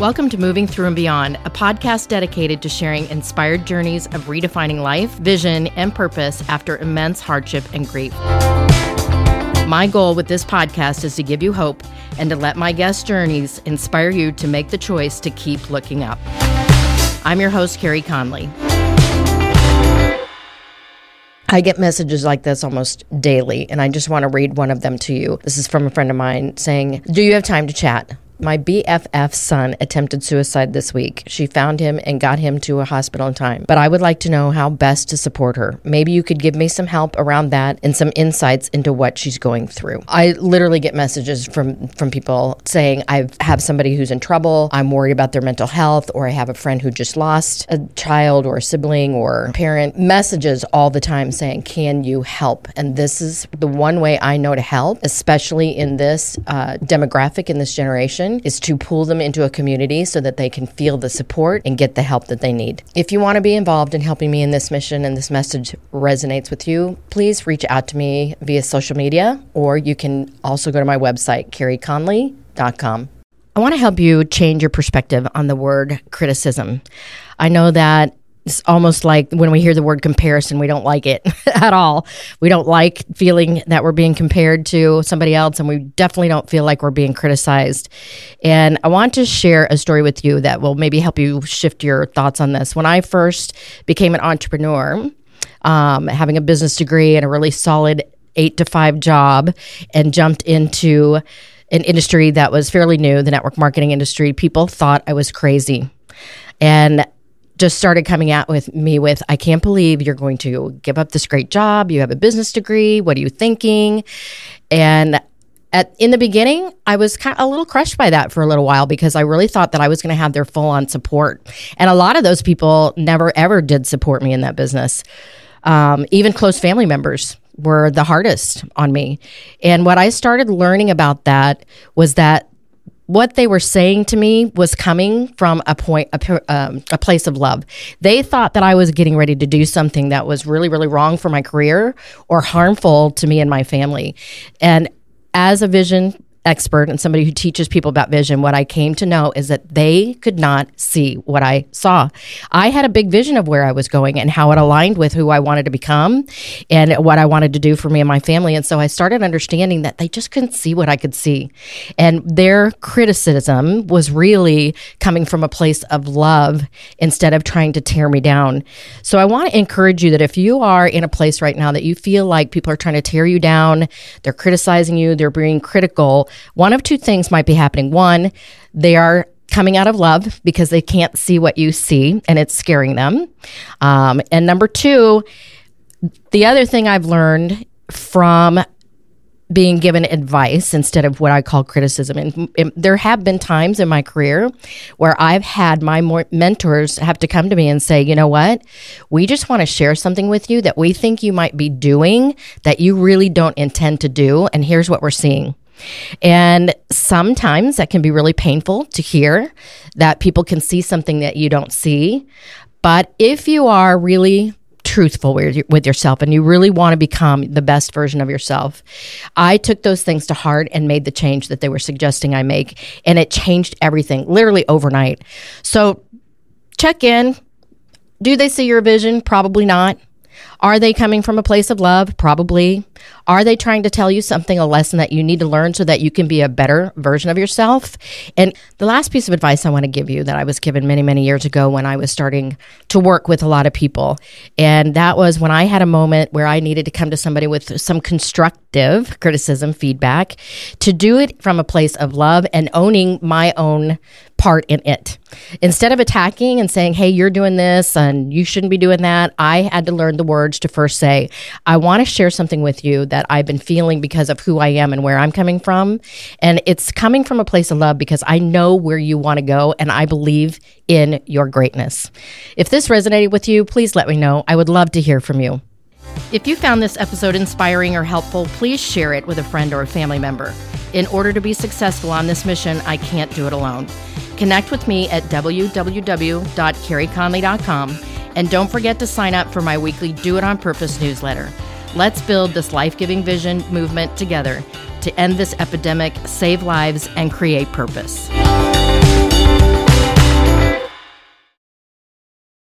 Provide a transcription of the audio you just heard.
Welcome to Moving Through and Beyond, a podcast dedicated to sharing inspired journeys of redefining life, vision, and purpose after immense hardship and grief. My goal with this podcast is to give you hope and to let my guest journeys inspire you to make the choice to keep looking up. I'm your host, Carey Conley. I get messages like this almost daily, and I just want to read one of them to you. This is from a friend of mine saying, Do you have time to chat? My BFF son attempted suicide this week. She found him and got him to a hospital in time. But I would like to know how best to support her. Maybe you could give me some help around that and some insights into what she's going through. I literally get messages from from people saying I have somebody who's in trouble. I'm worried about their mental health, or I have a friend who just lost a child or a sibling or parent. Messages all the time saying, "Can you help?" And this is the one way I know to help, especially in this uh, demographic in this generation is to pull them into a community so that they can feel the support and get the help that they need. If you want to be involved in helping me in this mission and this message resonates with you, please reach out to me via social media or you can also go to my website, careyconley.com. I want to help you change your perspective on the word criticism. I know that it's almost like when we hear the word comparison, we don't like it at all. We don't like feeling that we're being compared to somebody else, and we definitely don't feel like we're being criticized. And I want to share a story with you that will maybe help you shift your thoughts on this. When I first became an entrepreneur, um, having a business degree and a really solid eight to five job, and jumped into an industry that was fairly new, the network marketing industry, people thought I was crazy. And just started coming out with me with, I can't believe you're going to give up this great job. You have a business degree. What are you thinking? And at in the beginning, I was kind of a little crushed by that for a little while because I really thought that I was going to have their full on support, and a lot of those people never ever did support me in that business. Um, even close family members were the hardest on me, and what I started learning about that was that what they were saying to me was coming from a point a, um, a, place of love. They thought that i was getting ready to do something that was really really wrong for my career or harmful to me and my family. And as a vision expert and somebody who teaches people about vision, what I came to know is that they could not see what I saw. I had a big vision of where I was going and how it aligned with who I wanted to become and what I wanted to do for me and my family. And so I started understanding that they just couldn't see what I could see. And their criticism was really coming from a place of love instead of trying to tear me down. So I want to encourage you that if you are in a place right now that you feel like people are trying to tear you down, they're criticizing you, they're being critical, one of two things might be happening. One, they are coming out of love because they can't see what you see and it's scaring them. Um, and number two, the other thing I've learned from being given advice instead of what I call criticism. And, and, there have been times in my career where I've had my mentors have to come to me and say, you know what? We just want to share something with you that we think you might be doing that you really don't intend to do. And here's what we're seeing. And sometimes that can be really painful to hear that people can see something that you don't see. But if you are really truthful with, yourself and you really want to become the best version of yourself, I took those things to heart and made the change that they were suggesting I make. And it changed everything literally overnight. So check in. Do they see your vision? Probably not. Are they coming from a place of love? Probably. Are they trying to tell you something, a lesson that you need to learn so that you can be a better version of yourself? And the last piece of advice I want to give you that I was given many, many years ago when I was starting to work with a lot of people. And that was when I had a moment where I needed to come to somebody with some constructive criticism, feedback, to do it from a place of love and owning my own part in it. Instead of attacking and saying, hey, you're doing this and you shouldn't be doing that, I had to learn the words to first say, I want to share something with you that I've been feeling because of who I am and where I'm coming from. And it's coming from a place of love because I know where you want to go and I believe in your greatness. If this resonated with you, please let me know. I would love to hear from you. If you found this episode inspiring or helpful, please share it with a friend or a family member. In order to be successful on this mission, I can't do it alone. Connect with me at www.careyconley.com and don't forget to sign up for my weekly Do It On Purpose newsletter. Let's build this life giving vision movement together to end this epidemic, save lives, and create purpose.